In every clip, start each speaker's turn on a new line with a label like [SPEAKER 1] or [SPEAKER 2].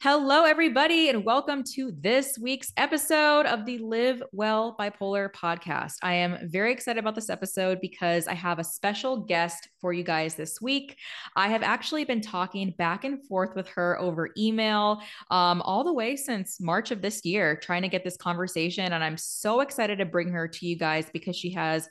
[SPEAKER 1] Hello, everybody, and welcome to this week's episode of the Live Well Bipolar podcast. I am very excited about this episode because I have a special guest for you guys this week. I have actually been talking back and forth with her over email um, all the way since March of this year, trying to get this conversation. And I'm so excited to bring her to you guys because she has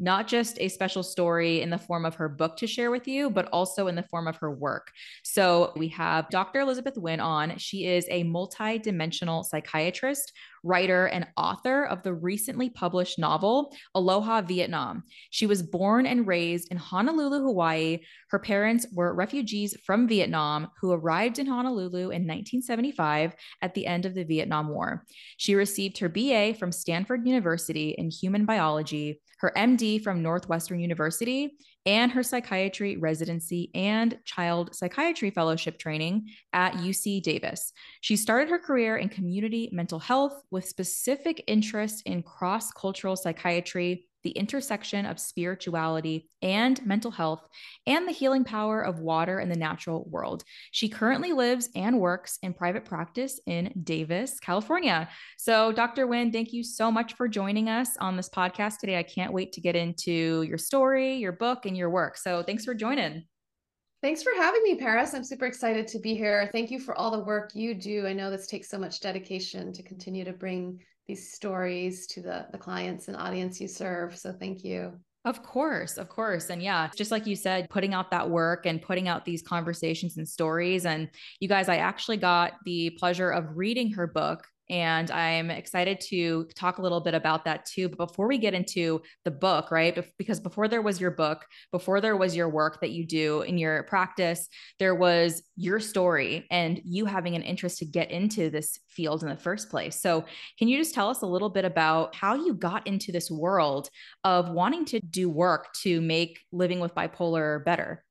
[SPEAKER 1] not just a special story in the form of her book to share with you, but also in the form of her work. So we have Dr. Elizabeth Nguyen on. She is a multi-dimensional psychiatrist, writer, and author of the recently published novel, Aloha Vietnam. She was born and raised in Honolulu, Hawaii. Her parents were refugees from Vietnam who arrived in Honolulu in 1975 at the end of the Vietnam War. She received her BA from Stanford University in human biology her MD from Northwestern University, and her psychiatry residency and child psychiatry fellowship training at UC Davis. She started her career in community mental health with specific interest in cross cultural psychiatry the intersection of spirituality and mental health, and the healing power of water in the natural world. She currently lives and works in private practice in Davis, California. So, Dr. Nguyen, thank you so much for joining us on this podcast today. I can't wait to get into your story, your book, and your work. So, thanks for joining.
[SPEAKER 2] Thanks for having me, Paris. I'm super excited to be here. Thank you for all the work you do. I know this takes so much dedication to continue to bring these stories to the the clients and audience you serve. So thank you.
[SPEAKER 1] Of course, of course. And yeah, just like you said, putting out that work and putting out these conversations and stories. And you guys, I actually got the pleasure of reading her book and I'm excited to talk a little bit about that too. But before we get into the book, right? Because before there was your book, before there was your work that you do in your practice, there was your story and you having an interest to get into this field in the first place. So, can you just tell us a little bit about how you got into this world of wanting to do work to make living with bipolar better?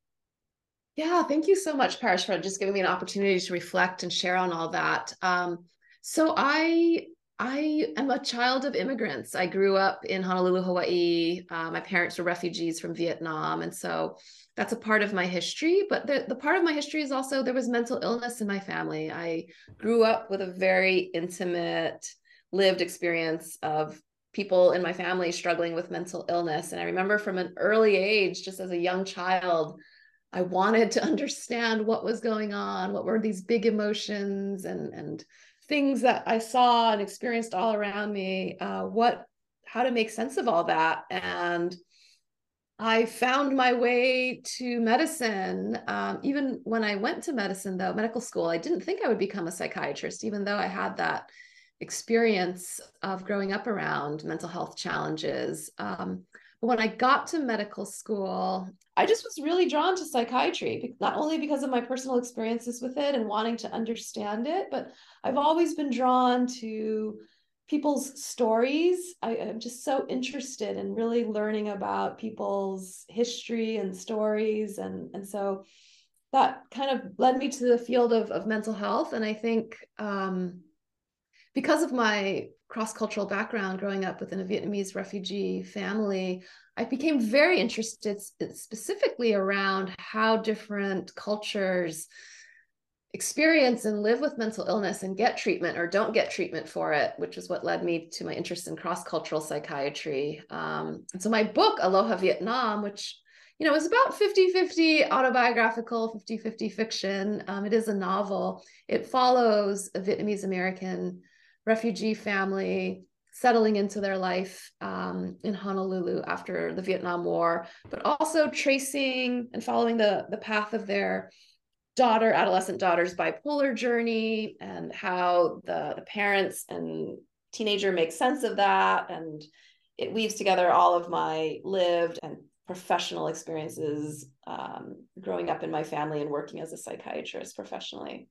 [SPEAKER 2] Yeah, thank you so much, Paris, for just giving me an opportunity to reflect and share on all that. Um, so I I am a child of immigrants. I grew up in Honolulu, Hawaii. Uh, my parents were refugees from Vietnam, and so that's a part of my history. But the, the part of my history is also there was mental illness in my family. I grew up with a very intimate, lived experience of people in my family struggling with mental illness. And I remember from an early age, just as a young child, I wanted to understand what was going on, what were these big emotions, and and things that I saw and experienced all around me, uh, what, how to make sense of all that. And I found my way to medicine. Um, even when I went to medicine, though, medical school, I didn't think I would become a psychiatrist, even though I had that experience of growing up around mental health challenges. Um, when I got to medical school, I just was really drawn to psychiatry, not only because of my personal experiences with it and wanting to understand it, but I've always been drawn to people's stories. I, am just so interested in really learning about people's history and stories. And, and so that kind of led me to the field of, of mental health. And I think um, because of my cross cultural background growing up within a Vietnamese refugee family, I became very interested specifically around how different cultures experience and live with mental illness and get treatment or don't get treatment for it, which is what led me to my interest in cross cultural psychiatry. Um, and so my book, Aloha Vietnam, which you know, is about 50 50 autobiographical, 50 50 fiction. Um, it is a novel. It follows a Vietnamese American refugee family settling into their life um, in Honolulu after the Vietnam War, but also tracing and following the, the path of their daughter, adolescent daughter's bipolar journey and how the, the parents and teenager make sense of that. And it weaves together all of my lived and professional experiences um, growing up in my family and working as a psychiatrist professionally.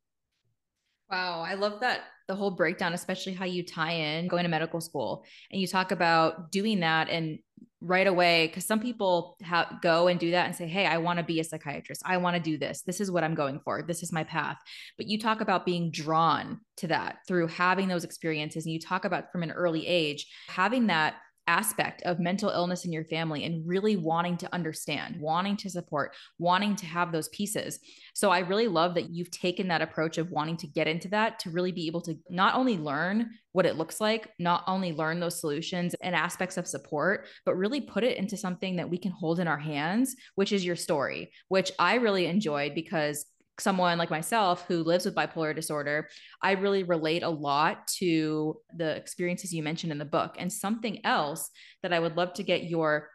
[SPEAKER 1] Wow, I love that the whole breakdown, especially how you tie in going to medical school and you talk about doing that and right away because some people go and do that and say hey i want to be a psychiatrist. I want to do this. This is what i'm going for. This is my path. But you talk about being drawn to that through having those experiences and you talk about from an early age having that aspect of mental illness in your family and really wanting to understand, wanting to support, wanting to have those pieces. So I really love that you've taken that approach of wanting to get into that to really be able to not only learn what it looks like, not only learn those solutions and aspects of support, but really put it into something that we can hold in our hands, which is your story, which I really enjoyed because someone like myself who lives with bipolar disorder, I really relate a lot to the experiences you mentioned in the book. And something else that I would love to get your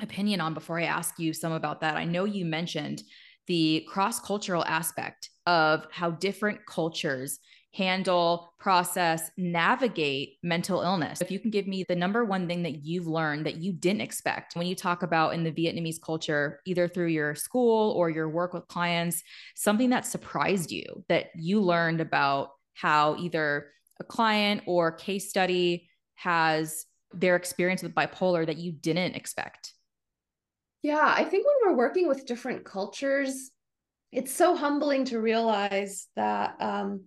[SPEAKER 1] opinion on before I ask you some about that. I know you mentioned the cross cultural aspect of how different cultures handle, process, navigate mental illness. If you can give me the number one thing that you've learned that you didn't expect when you talk about in the Vietnamese culture, either through your school or your work with clients, something that surprised you that you learned about how either a client or case study has their experience with bipolar that you didn't expect?
[SPEAKER 2] Yeah, I think when we're working with different cultures, it's so humbling to realize that um,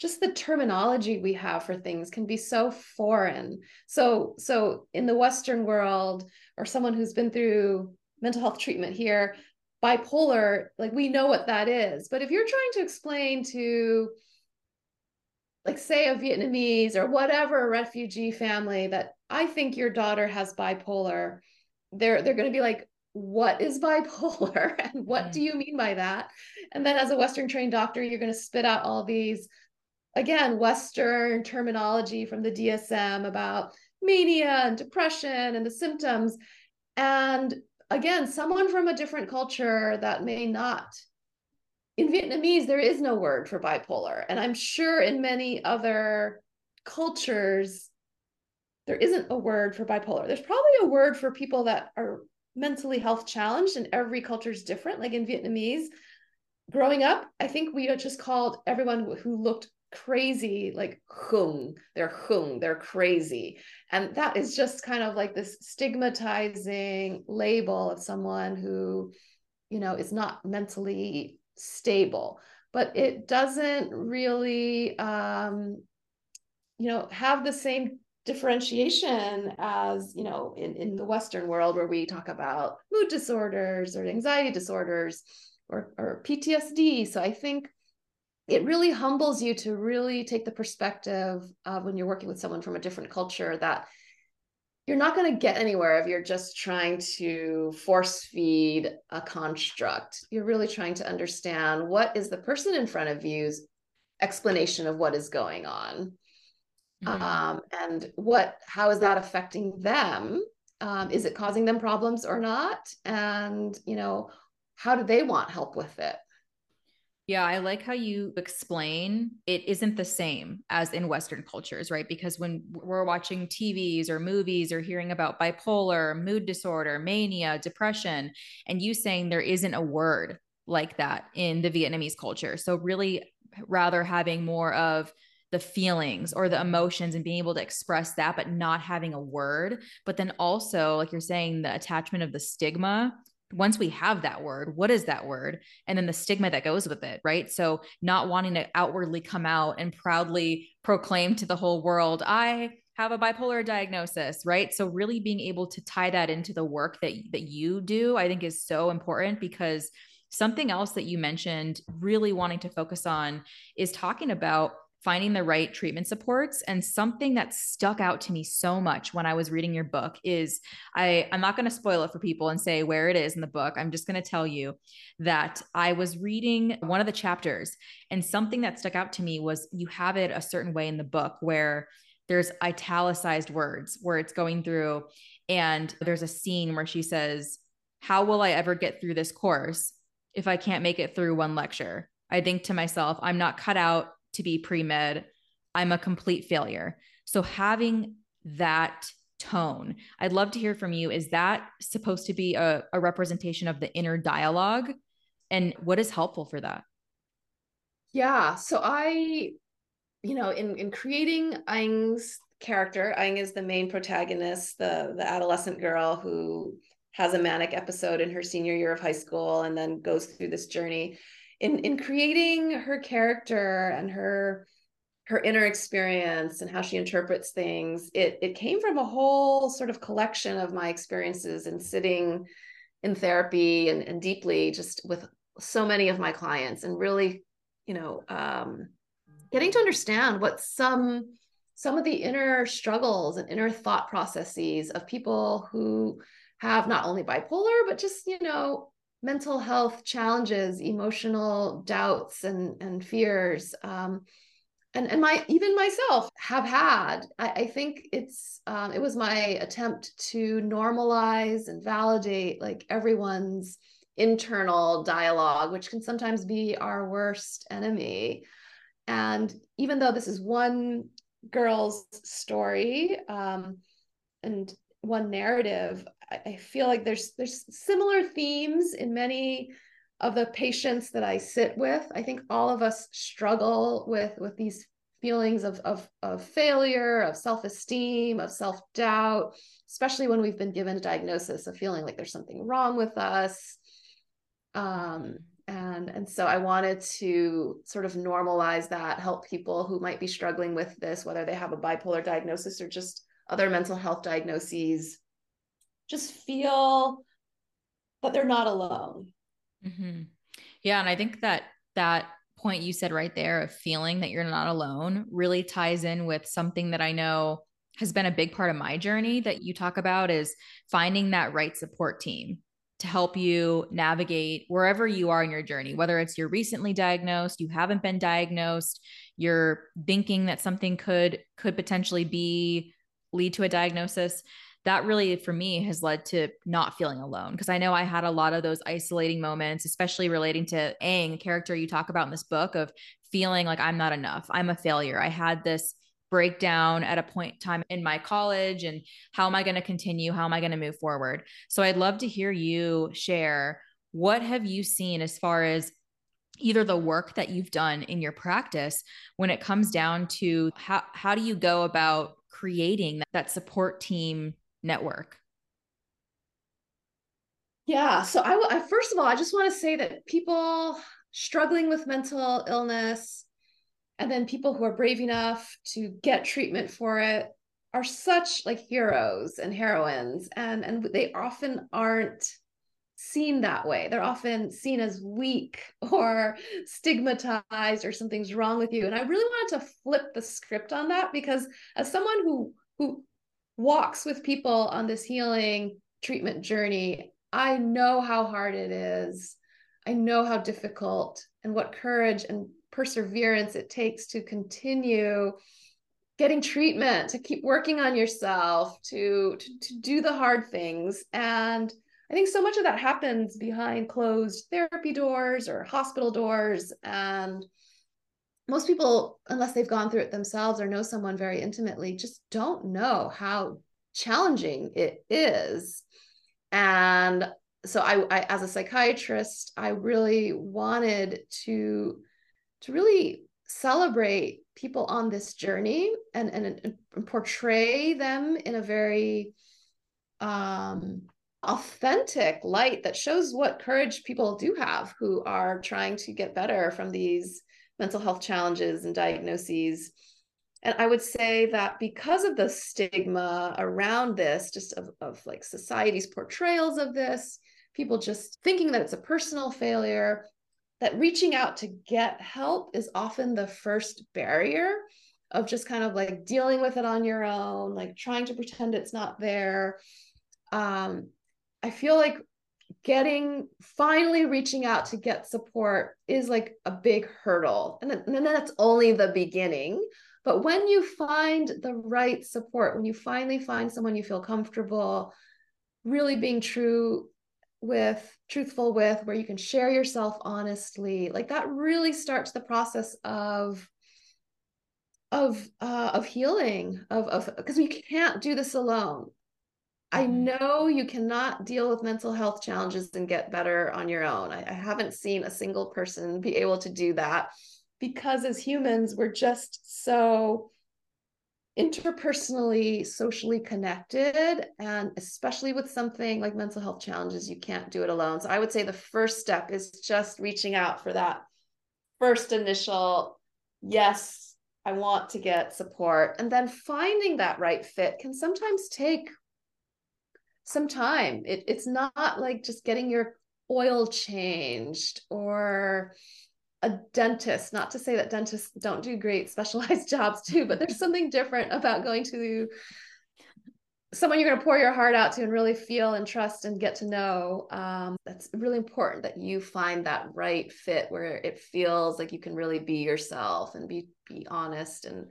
[SPEAKER 2] just the terminology we have for things can be so foreign. So so in the western world or someone who's been through mental health treatment here bipolar like we know what that is. But if you're trying to explain to like say a vietnamese or whatever refugee family that i think your daughter has bipolar they're they're going to be like what is bipolar? And what mm. do you mean by that? And then as a western trained doctor you're going to spit out all these again, Western terminology from the DSM about mania and depression and the symptoms. And again, someone from a different culture that may not. In Vietnamese, there is no word for bipolar. And I'm sure in many other cultures, there isn't a word for bipolar. There's probably a word for people that are mentally health challenged, and every culture is different. Like in Vietnamese, growing up, I think we just called everyone who looked crazy like hung. They're hung. They're crazy. And that is just kind of like this stigmatizing label of someone who you know is not mentally stable. But it doesn't really um you know have the same differentiation as you know in, in the western world where we talk about mood disorders or anxiety disorders or, or ptsd so i think it really humbles you to really take the perspective of when you're working with someone from a different culture that you're not going to get anywhere if you're just trying to force feed a construct. You're really trying to understand what is the person in front of you's explanation of what is going on. Mm-hmm. Um, and what how is that affecting them? Um, is it causing them problems or not? And you know, how do they want help with it?
[SPEAKER 1] Yeah, I like how you explain it isn't the same as in Western cultures, right? Because when we're watching TVs or movies or hearing about bipolar, mood disorder, mania, depression, and you saying there isn't a word like that in the Vietnamese culture. So, really, rather having more of the feelings or the emotions and being able to express that, but not having a word. But then also, like you're saying, the attachment of the stigma once we have that word, what is that word? And then the stigma that goes with it, right? So, not wanting to outwardly come out and proudly proclaim to the whole world, I have a bipolar diagnosis, right? So, really being able to tie that into the work that, that you do, I think is so important because something else that you mentioned, really wanting to focus on, is talking about finding the right treatment supports. And something that stuck out to me so much when i was reading your book is i i'm not going to spoil it for people and say where it is in the book. I'm just going to tell you that i was reading one of the chapters and something that stuck out to me was you have it a certain way in the book where there's italicized words where it's going through and there's a scene where she says how will i ever get through this course if i can't make it through one lecture? I think to myself i'm not cut out to be pre med. I'm a complete failure. So having that tone, I'd love to hear from you. Is that supposed to be a, a representation of the inner dialogue? And what is helpful for that?
[SPEAKER 2] Yeah. So I, you know, in in creating Anh's character, Anh is the main protagonist, the the adolescent girl who has a manic episode in her senior year of high school and then goes through this journey in in creating her character and her her inner experience and how she interprets things it it came from a whole sort of collection of my experiences in sitting in therapy and, and deeply just with so many of my clients and really you know um, getting to understand what some some of the inner struggles and inner thought processes of people who have not only bipolar but just you know mental health challenges emotional doubts and and fears um, and and my even myself have had. I, I think it's um, it was my attempt to normalize and validate like everyone's internal dialogue which can sometimes be our worst enemy. And even though this is one girl's story um, and one narrative I, feel like there's there's similar themes in many of the patients that I sit with. I think all of us struggle with with these feelings of of, of failure, of self esteem, of self doubt, especially when we've been given a diagnosis of feeling like there's something wrong with us. Um, and and so I wanted to sort of normalize that, help people who might be struggling with this, whether they have a bipolar diagnosis or just other mental health diagnoses, just feel that they're not alone
[SPEAKER 1] Mm-hmm. Yeah. And I think that that point you said right there of feeling that you're not alone really ties in with something that I know has been a big part of my journey that you talk about is finding that right support team to help you navigate wherever you are in your journey, whether it's you're recently diagnosed, you haven't been diagnosed, you're thinking that something could could potentially be lead to a diagnosis that really for me has led to not feeling alone because I know I had a lot of those isolating moments, especially relating to Anh, a character you talk about in this book of feeling like I'm not enough. I'm a failure. I had this breakdown at a point time in my college and how am I going to continue? How am I going to move forward? So I'd love to hear you share what have you seen as far as either the work that you've done in your practice when it comes down to how how do you go about creating that support team network?
[SPEAKER 2] Yeah. So I, I first of all, I just want to say that people struggling with mental illness and then people who are brave enough to get treatment for it are such like heroes and heroines and and they often aren't seen that way they're often seen as weak or stigmatized or something's wrong with you and i really wanted to flip the script on that because as someone who who walks with people on this healing treatment journey, I know how hard it is. I know how difficult and what courage and perseverance it takes to continue getting treatment, to keep working on yourself, to, to, to do the hard things. And I think so much of that happens behind closed therapy doors or hospital doors. And most people, unless they've gone through it themselves or know someone very intimately, just don't know how challenging it is. And so I, I as a psychiatrist, I really wanted to to really celebrate people on this journey and, and, and portray them in a very um, authentic light that shows what courage people do have who are trying to get better from these mental health challenges and diagnoses. And I would say that because of the stigma around this, just of, of like society's portrayals of this, people just thinking that it's a personal failure, that reaching out to get help is often the first barrier of just kind of like dealing with it on your own, like trying to pretend it's not there. Um, I feel like getting finally reaching out to get support is like a big hurdle. And then, and that's only the beginning. But when you find the right support when you finally find someone you feel comfortable really being true with truthful with where you can share yourself honestly like that really starts the process of of uh of healing of of because we can't do this alone I mm-hmm. know you cannot deal with mental health challenges and get better on your own. I, I, haven't seen a single person be able to do that because as humans, we're just so interpersonally, socially connected. And especially with something like mental health challenges, you can't do it alone. So I would say the first step is just reaching out for that first initial, yes, I want to get support. And then finding that right fit can sometimes take some time. It, it's not like just getting your oil changed or a dentist. Not to say that dentists don't do great specialized jobs too, but there's something different about going to someone you're going to pour your heart out to and really feel and trust and get to know um, that's really important that you find that right fit where it feels like you can really be yourself and be be honest and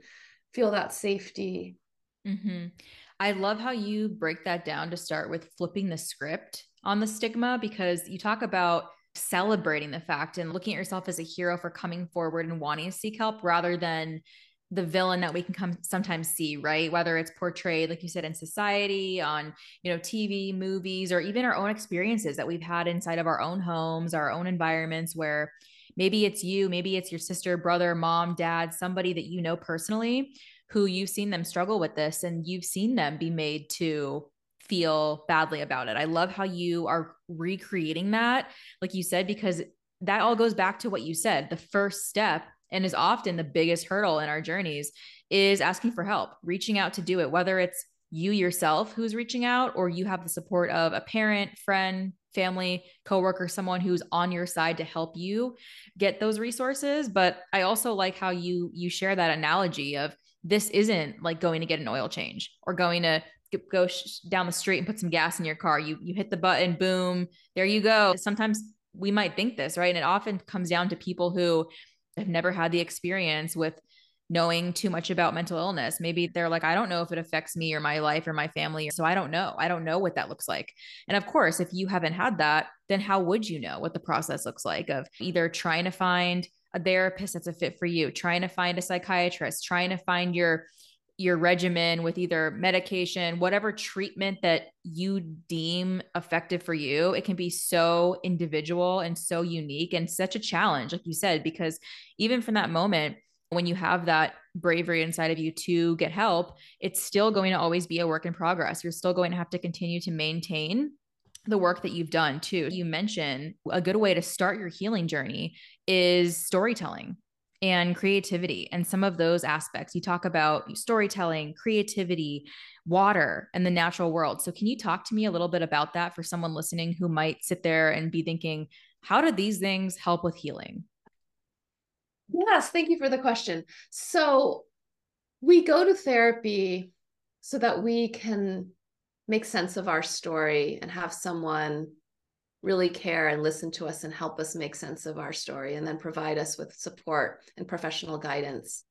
[SPEAKER 2] feel that safety
[SPEAKER 1] mm-hmm. I love how you break that down to start with flipping the script on the stigma because you talk about celebrating the fact and looking at yourself as a hero for coming forward and wanting to seek help rather than the villain that we can come sometimes see right? Whether it's portrayed like you said in society on you know tv movies or even our own experiences that we've had inside of our own homes our own environments where maybe it's you maybe it's your sister brother mom dad somebody that you know personally who you've seen them struggle with this and you've seen them be made to feel badly about it i love how you are recreating that like you said because that all goes back to what you said the first step and is often the biggest hurdle in our journeys is asking for help, reaching out to do it, whether it's you yourself who's reaching out or you have the support of a parent, friend, family, coworker, someone who's on your side to help you get those resources. But I also like how you you share that analogy of this isn't like going to get an oil change or going to go down the street and put some gas in your car. You you hit the button, boom, there you go. Sometimes we might think this, right? And it often comes down to people who have never had the experience with knowing too much about mental illness. Maybe they're like, I don't know if it affects me or my life or my family. So I don't know. I don't know what that looks like. And of course, if you haven't had that, then how would you know what the process looks like of either trying to find a therapist that's a fit for you, trying to find a psychiatrist, trying to find your your regimen with either medication, whatever treatment that you deem effective for you, it can be so individual and so unique and such a challenge, like you said, because even from that moment, when you have that bravery inside of you to get help, it's still going to always be a work in progress. You're still going to have to continue to maintain the work that you've done too. You mentioned a good way to start your healing journey is storytelling and creativity and some of those aspects. You talk about storytelling, creativity, water, and the natural world. So, can you talk to me a little bit about that for someone listening who might sit there and be thinking, how do these things help with healing?
[SPEAKER 2] Yes, thank you for the question. So, we go to therapy so that we can make sense of our story and have someone really care and listen to us and help us make sense of our story and then provide us with support and professional guidance.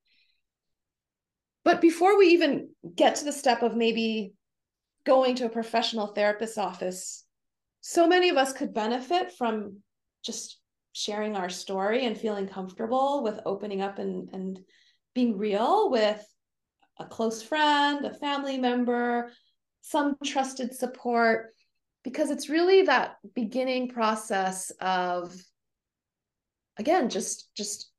[SPEAKER 2] But before we even get to the step of maybe going to a professional therapist's office, so many of us could benefit from just sharing our story and feeling comfortable with opening up and, and being real with a close friend, a family member, some trusted support because it's really that beginning process of again just just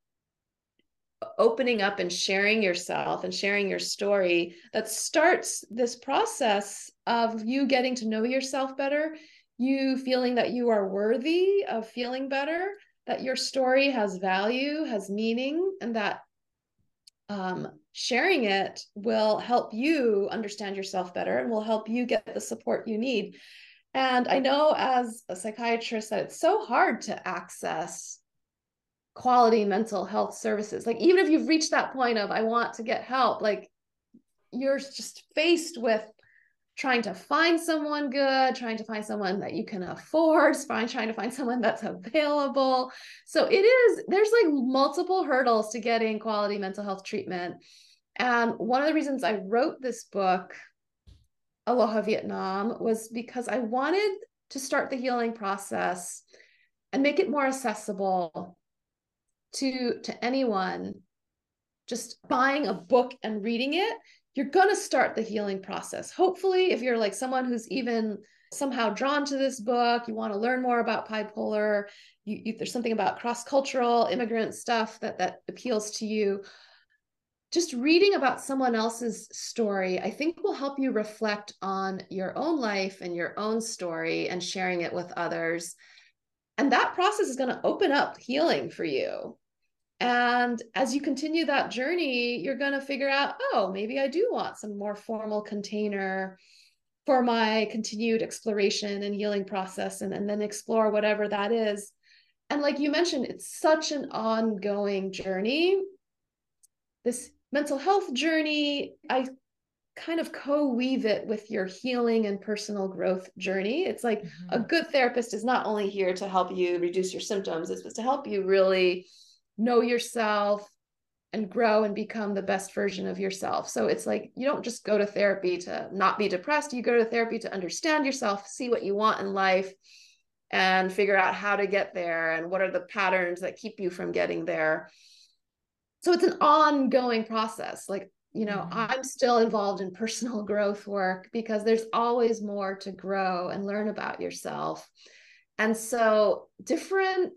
[SPEAKER 2] opening up and sharing yourself and sharing your story that starts this process of you getting to know yourself better you feeling that you are worthy of feeling better that your story has value has meaning and that um, sharing it will help you understand yourself better and will help you get the support you need and I know as a psychiatrist that it's so hard to access quality mental health services. Like, even if you've reached that point of, I want to get help, like, you're just faced with trying to find someone good, trying to find someone that you can afford, trying to find someone that's available. So it is, there's like multiple hurdles to getting quality mental health treatment. And one of the reasons I wrote this book Aloha Vietnam was because I wanted to start the healing process and make it more accessible to to anyone just buying a book and reading it. You're going to start the healing process. Hopefully if you're like someone who's even somehow drawn to this book you want to learn more about bipolar you, you, there's something about cross-cultural immigrant stuff that that appeals to you just reading about someone else's story, I think will help you reflect on your own life and your own story and sharing it with others. And that process is going to open up healing for you. And as you continue that journey, you're going to figure out, oh, maybe I do want some more formal container for my continued exploration and healing process, and, and then explore whatever that is. And like you mentioned, it's such an ongoing journey. This mental health journey, I kind of co-weave it with your healing and personal growth journey. It's like mm-hmm. a good therapist is not only here to help you reduce your symptoms, it's to help you really know yourself and grow and become the best version of yourself. So it's like you don't just go to therapy to not be depressed, you go to therapy to understand yourself, see what you want in life and figure out how to get there and what are the patterns that keep you from getting there. So it's an ongoing process. Like you know mm-hmm. i'm still involved in personal growth work because there's always more to grow and learn about yourself and so different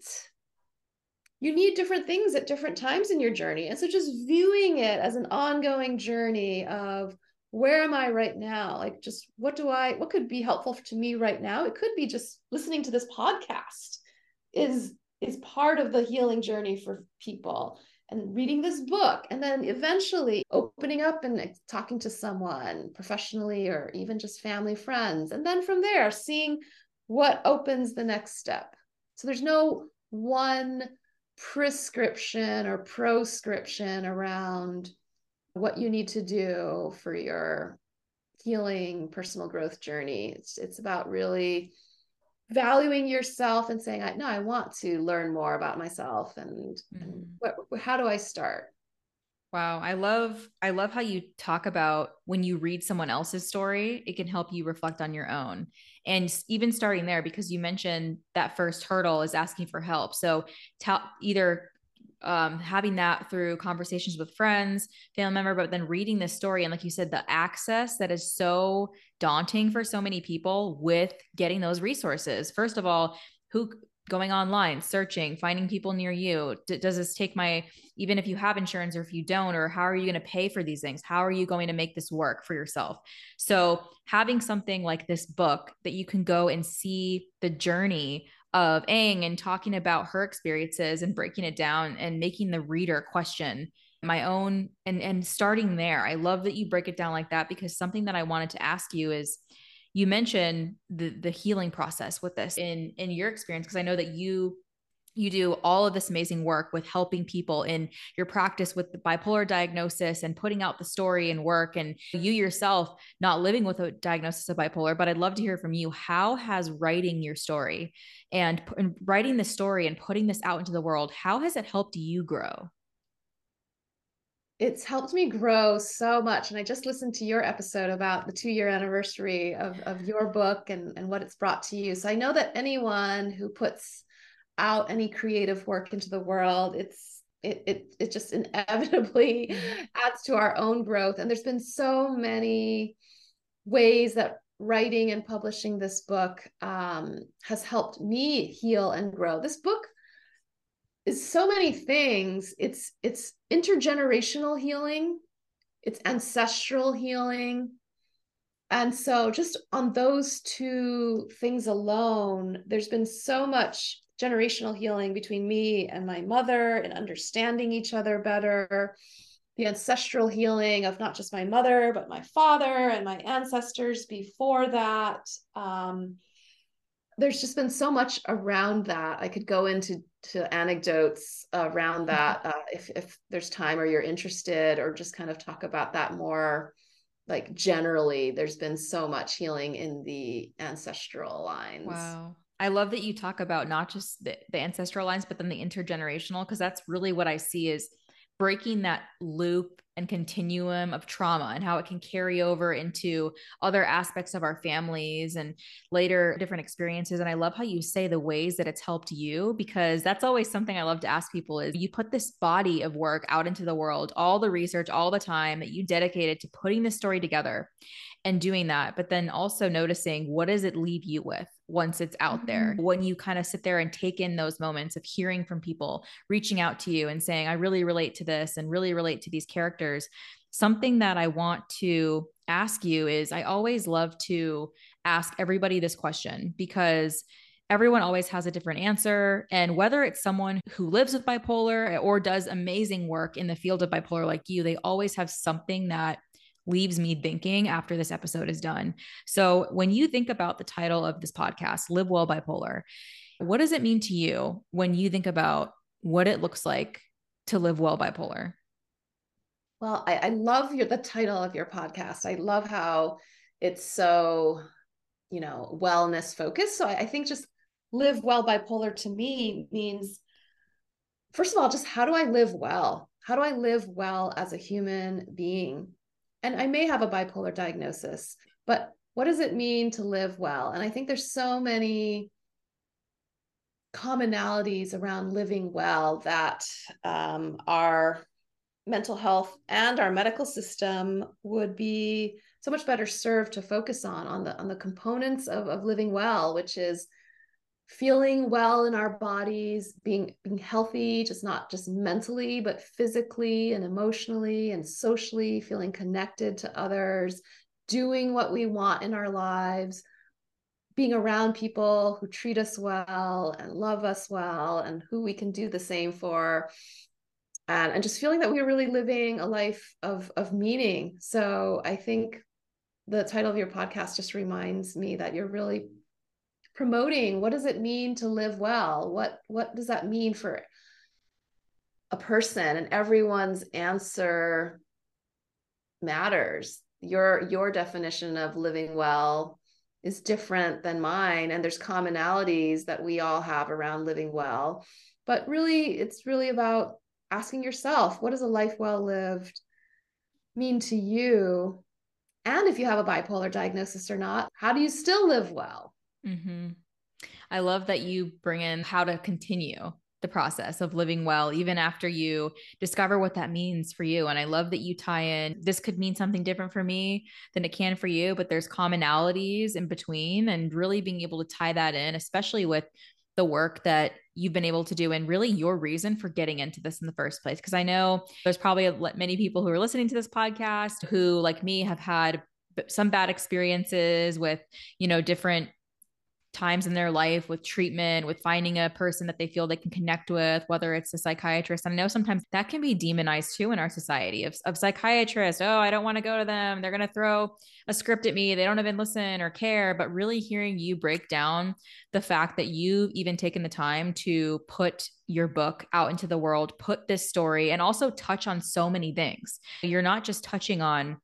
[SPEAKER 2] you need different things at different times in your journey and so just viewing it as an ongoing journey of where am i right now like just what do i what could be helpful to me right now it could be just listening to this podcast is is part of the healing journey for people and reading this book and then eventually opening up and talking to someone professionally or even just family friends and then from there seeing what opens the next step. So there's no one prescription or proscription around what you need to do for your healing personal growth journey. It's it's about really valuing yourself and saying, "I "No, I want to learn more about myself." And, mm-hmm. and what, how do I start?
[SPEAKER 1] Wow, I love I love how you talk about when you read someone else's story, it can help you reflect on your own. And even starting there because you mentioned that first hurdle is asking for help. So tell either um, having that through conversations with friends, family member, but then reading this story and like you said, the access that is so daunting for so many people with getting those resources. First of all, who going online, searching, finding people near you. D- does this take my, even if you have insurance or if you don't, or how are you going to pay for these things? How are you going to make this work for yourself? So, having something like this book that you can go and see the journey of Anh and talking about her experiences and breaking it down and making the reader question my own and and starting there. I love that you break it down like that because something that I wanted to ask you is you mentioned the the healing process with this in in your experience because I know that you you do all of this amazing work with helping people in your practice with the bipolar diagnosis and putting out the story and work and you yourself not living with a diagnosis of bipolar but i'd love to hear from you. How has writing your story and, and writing the story and putting this out into the world how has it helped you grow?
[SPEAKER 2] It's helped me grow so much and i just listened to your episode about the two year anniversary of, of your book and, and what it's brought to you. So i know that anyone who puts out any creative work into the world it's it it, it just inevitably mm-hmm. adds to our own growth. And there's been so many ways that writing and publishing this book um, has helped me heal and grow. This book is so many things. It's it's intergenerational healing it's ancestral healing. And so just on those two things alone there's been so much generational healing between me and my mother and understanding each other better. The ancestral healing of not just my mother but my father and my ancestors before that. Um, there's just been so much around that. I could go into to anecdotes around mm-hmm. that uh, if, if there's time or you're interested or just kind of talk about that more like generally. There's been so much healing in the ancestral lines.
[SPEAKER 1] Wow I love that you talk about not just the, the ancestral lines, but then the intergenerational, because that's really what I see is breaking that loop and continuum of trauma and how it can carry over into other aspects of our families and later different experiences and i love how you say the ways that it's helped you because that's always something i love to ask people is you put this body of work out into the world all the research all the time that you dedicated to putting the story together and doing that but then also noticing what does it leave you with once it's out mm-hmm. there when you kind of sit there and take in those moments of hearing from people reaching out to you and saying i really relate to this and really relate to these characters something that i want to ask you is i always love to ask everybody this question because everyone always has a different answer. And whether it's someone who lives with bipolar or does amazing work in the field of bipolar like you, they always have something that leaves me thinking after this episode is done. So, when you think about the title of this podcast, Live Well Bipolar, what does it mean to you when you think about what it looks like to live well bipolar?
[SPEAKER 2] Well, I, I love your the title of your podcast. I love how it's so, you know, wellness focused. So I, I think just live well bipolar to me means first of all, just how do I live well? How do I live well as a human being? And I may have a bipolar diagnosis, but what does it mean to live well? And I think there's so many commonalities around living well that um, our mental health and our medical system would be so much better served to focus on on the on the components of, of living well which is feeling well in our bodies being being healthy just not just mentally but physically and emotionally and socially feeling connected to others doing what we want in our lives being around people who treat us well and love us well and who we can do the same for and, and just feeling that we're really living a life of of meaning. So i think the title of your podcast just reminds me that you're really promoting what does it mean to live well? What what does that mean for a person? And everyone's answer matters. Your your definition of living well is different than mine and there's commonalities that we all have around living well. But really it's really about asking yourself what does a life well lived mean to you and if you have a bipolar diagnosis or not how do you still live well
[SPEAKER 1] mm-hmm. i love that you bring in how to continue the process of living well, even after you discover what that means for you. And I love that you tie in this could mean something different for me than it can for you, but there's commonalities in between and really being able to tie that in, especially with the work that you've been able to do and really your reason for getting into this in the first place. Because I know there's probably many people who are listening to this podcast who, like me, have had some bad experiences with, you know, different times in their life with treatment, with finding a person that they feel they can connect with, whether it's a psychiatrist. And I know sometimes that can be demonized too in our society of, of psychiatrists. Oh, I don't want to go to them. They're going to throw a script at me. They don't even listen or care. But really hearing you break down the fact that you've even taken the time to put your book out into the world, put this story, and also touch on so many things. You're not just touching on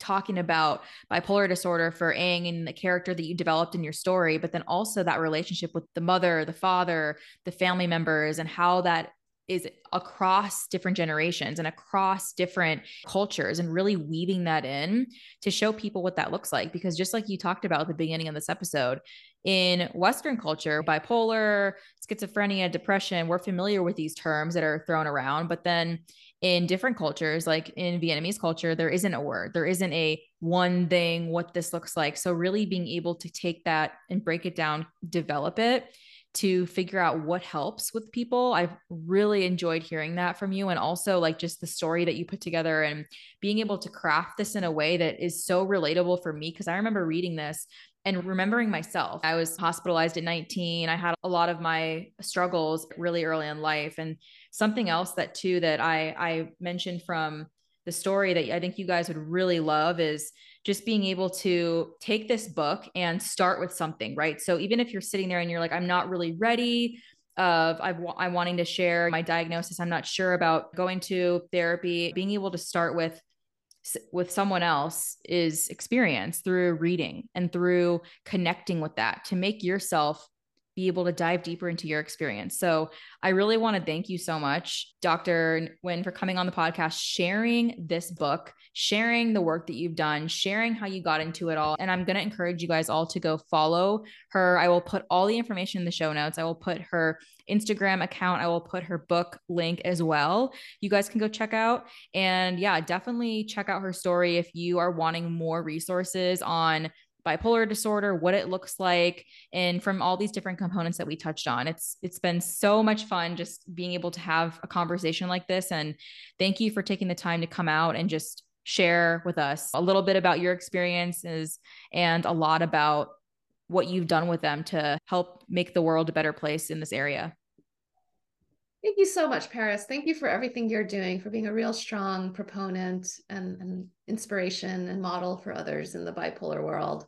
[SPEAKER 1] talking about bipolar disorder for Anh and the character that you developed in your story, but then also that relationship with the mother, the father, the family members, and how that is across different generations and across different cultures and really weaving that in to show people what that looks like. Because just like you talked about at the beginning of this episode in western culture bipolar schizophrenia depression we're familiar with these terms that are thrown around but then in different cultures, like in Vietnamese culture, there isn't a word, there isn't a one thing, what this looks like. So, really being able to take that and break it down, develop it to figure out what helps with people. I've really enjoyed hearing that from you. And also, like, just the story that you put together and being able to craft this in a way that is so relatable for me. Cause I remember reading this and remembering myself. I was hospitalized at 19. I had a lot of my struggles really early in life. And something else that too that I I mentioned from the story that I think you guys would really love is just being able to take this book and start with something, right? So even if you're sitting there and you're like, I'm not really ready, of I'm wanting to share my diagnosis, I'm not sure about going to therapy, being able to start with with someone else is experience through reading and through connecting with that to make yourself be able to dive deeper into your experience. So I really want to thank you so much, Dr. Nguyen, for coming on the podcast, sharing this book, sharing the work that you've done, sharing how you got into it all. And I'm going to encourage you guys all to go follow her. I will put all the information in the show notes. I will put her Instagram account. I will put her book link as well. You guys can go check out. And yeah, definitely check out her story if you are wanting more resources on bipolar disorder, what it looks like, and from all these different components that we touched on. It's it's been so much fun just being able to have a conversation like this. And thank you for taking the time to come out and just share with us a little bit about your experiences and a lot about what you've done with them to help make the world a better place in this area.
[SPEAKER 2] Thank you so much, Paris. Thank you for everything you're doing, for being a real strong proponent and, and inspiration and model for others in the bipolar world.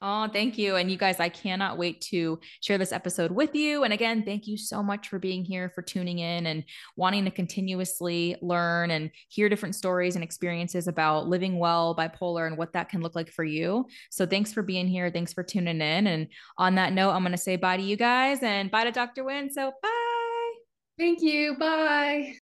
[SPEAKER 1] Oh, thank you. And you guys, I cannot wait to share this episode with you. And again, thank you so much for being here, for tuning in and wanting to continuously learn and hear different stories and experiences about living well bipolar and what that can look like for you. So thanks for being here. Thanks for tuning in. And on that note, I'm going to say bye to you guys and bye to Dr. Nguyen. So bye.
[SPEAKER 2] Thank you. Bye.